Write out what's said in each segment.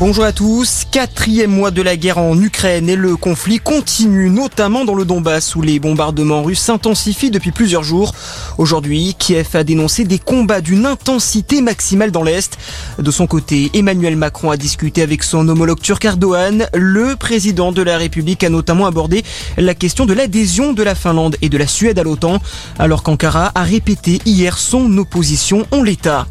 Bonjour à tous. Quatrième mois de la guerre en Ukraine et le conflit continue, notamment dans le Donbass où les bombardements russes s'intensifient depuis plusieurs jours. Aujourd'hui, Kiev a dénoncé des combats d'une intensité maximale dans l'Est. De son côté, Emmanuel Macron a discuté avec son homologue turc Erdogan. Le président de la République a notamment abordé la question de l'adhésion de la Finlande et de la Suède à l'OTAN, alors qu'Ankara a répété hier son opposition en l'état.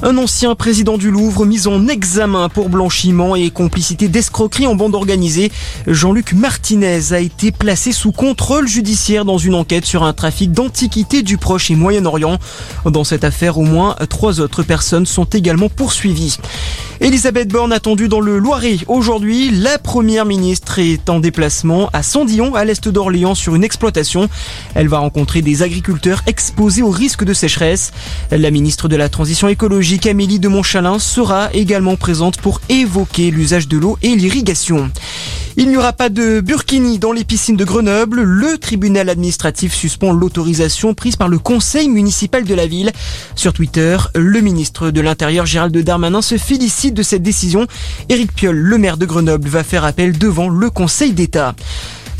Un ancien président du Louvre mis en examen pour blanchiment et complicité d'escroquerie en bande organisée. Jean-Luc Martinez a été placé sous contrôle judiciaire dans une enquête sur un trafic d'antiquités du Proche et Moyen-Orient. Dans cette affaire, au moins trois autres personnes sont également poursuivies. Elisabeth Borne attendue dans le Loiret. Aujourd'hui, la première ministre est en déplacement à Sandillon, à l'est d'Orléans, sur une exploitation. Elle va rencontrer des agriculteurs exposés au risque de sécheresse. La ministre de la Transition écologique, Amélie de Montchalin, sera également présente pour évoquer l'usage de l'eau et l'irrigation. Il n'y aura pas de burkini dans les piscines de Grenoble. Le tribunal administratif suspend l'autorisation prise par le conseil municipal de la ville. Sur Twitter, le ministre de l'Intérieur Gérald Darmanin se félicite de cette décision. Éric Piolle, le maire de Grenoble, va faire appel devant le conseil d'État.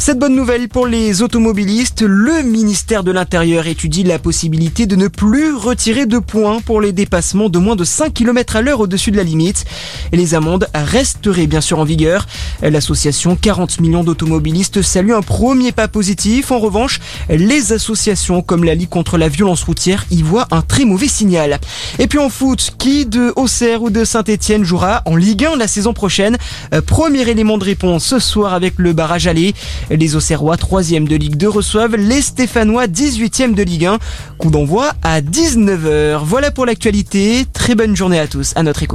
Cette bonne nouvelle pour les automobilistes, le ministère de l'Intérieur étudie la possibilité de ne plus retirer de points pour les dépassements de moins de 5 km à l'heure au-dessus de la limite. Les amendes resteraient bien sûr en vigueur. L'association 40 millions d'automobilistes salue un premier pas positif. En revanche, les associations comme la Ligue contre la violence routière y voient un très mauvais signal. Et puis en foot, qui de Auxerre ou de Saint-Etienne jouera en Ligue 1 la saison prochaine? Premier élément de réponse ce soir avec le barrage aller. Les Auxerrois, 3e de Ligue 2, reçoivent les Stéphanois, 18e de Ligue 1. Coup d'envoi à 19h. Voilà pour l'actualité. Très bonne journée à tous. À notre écoute.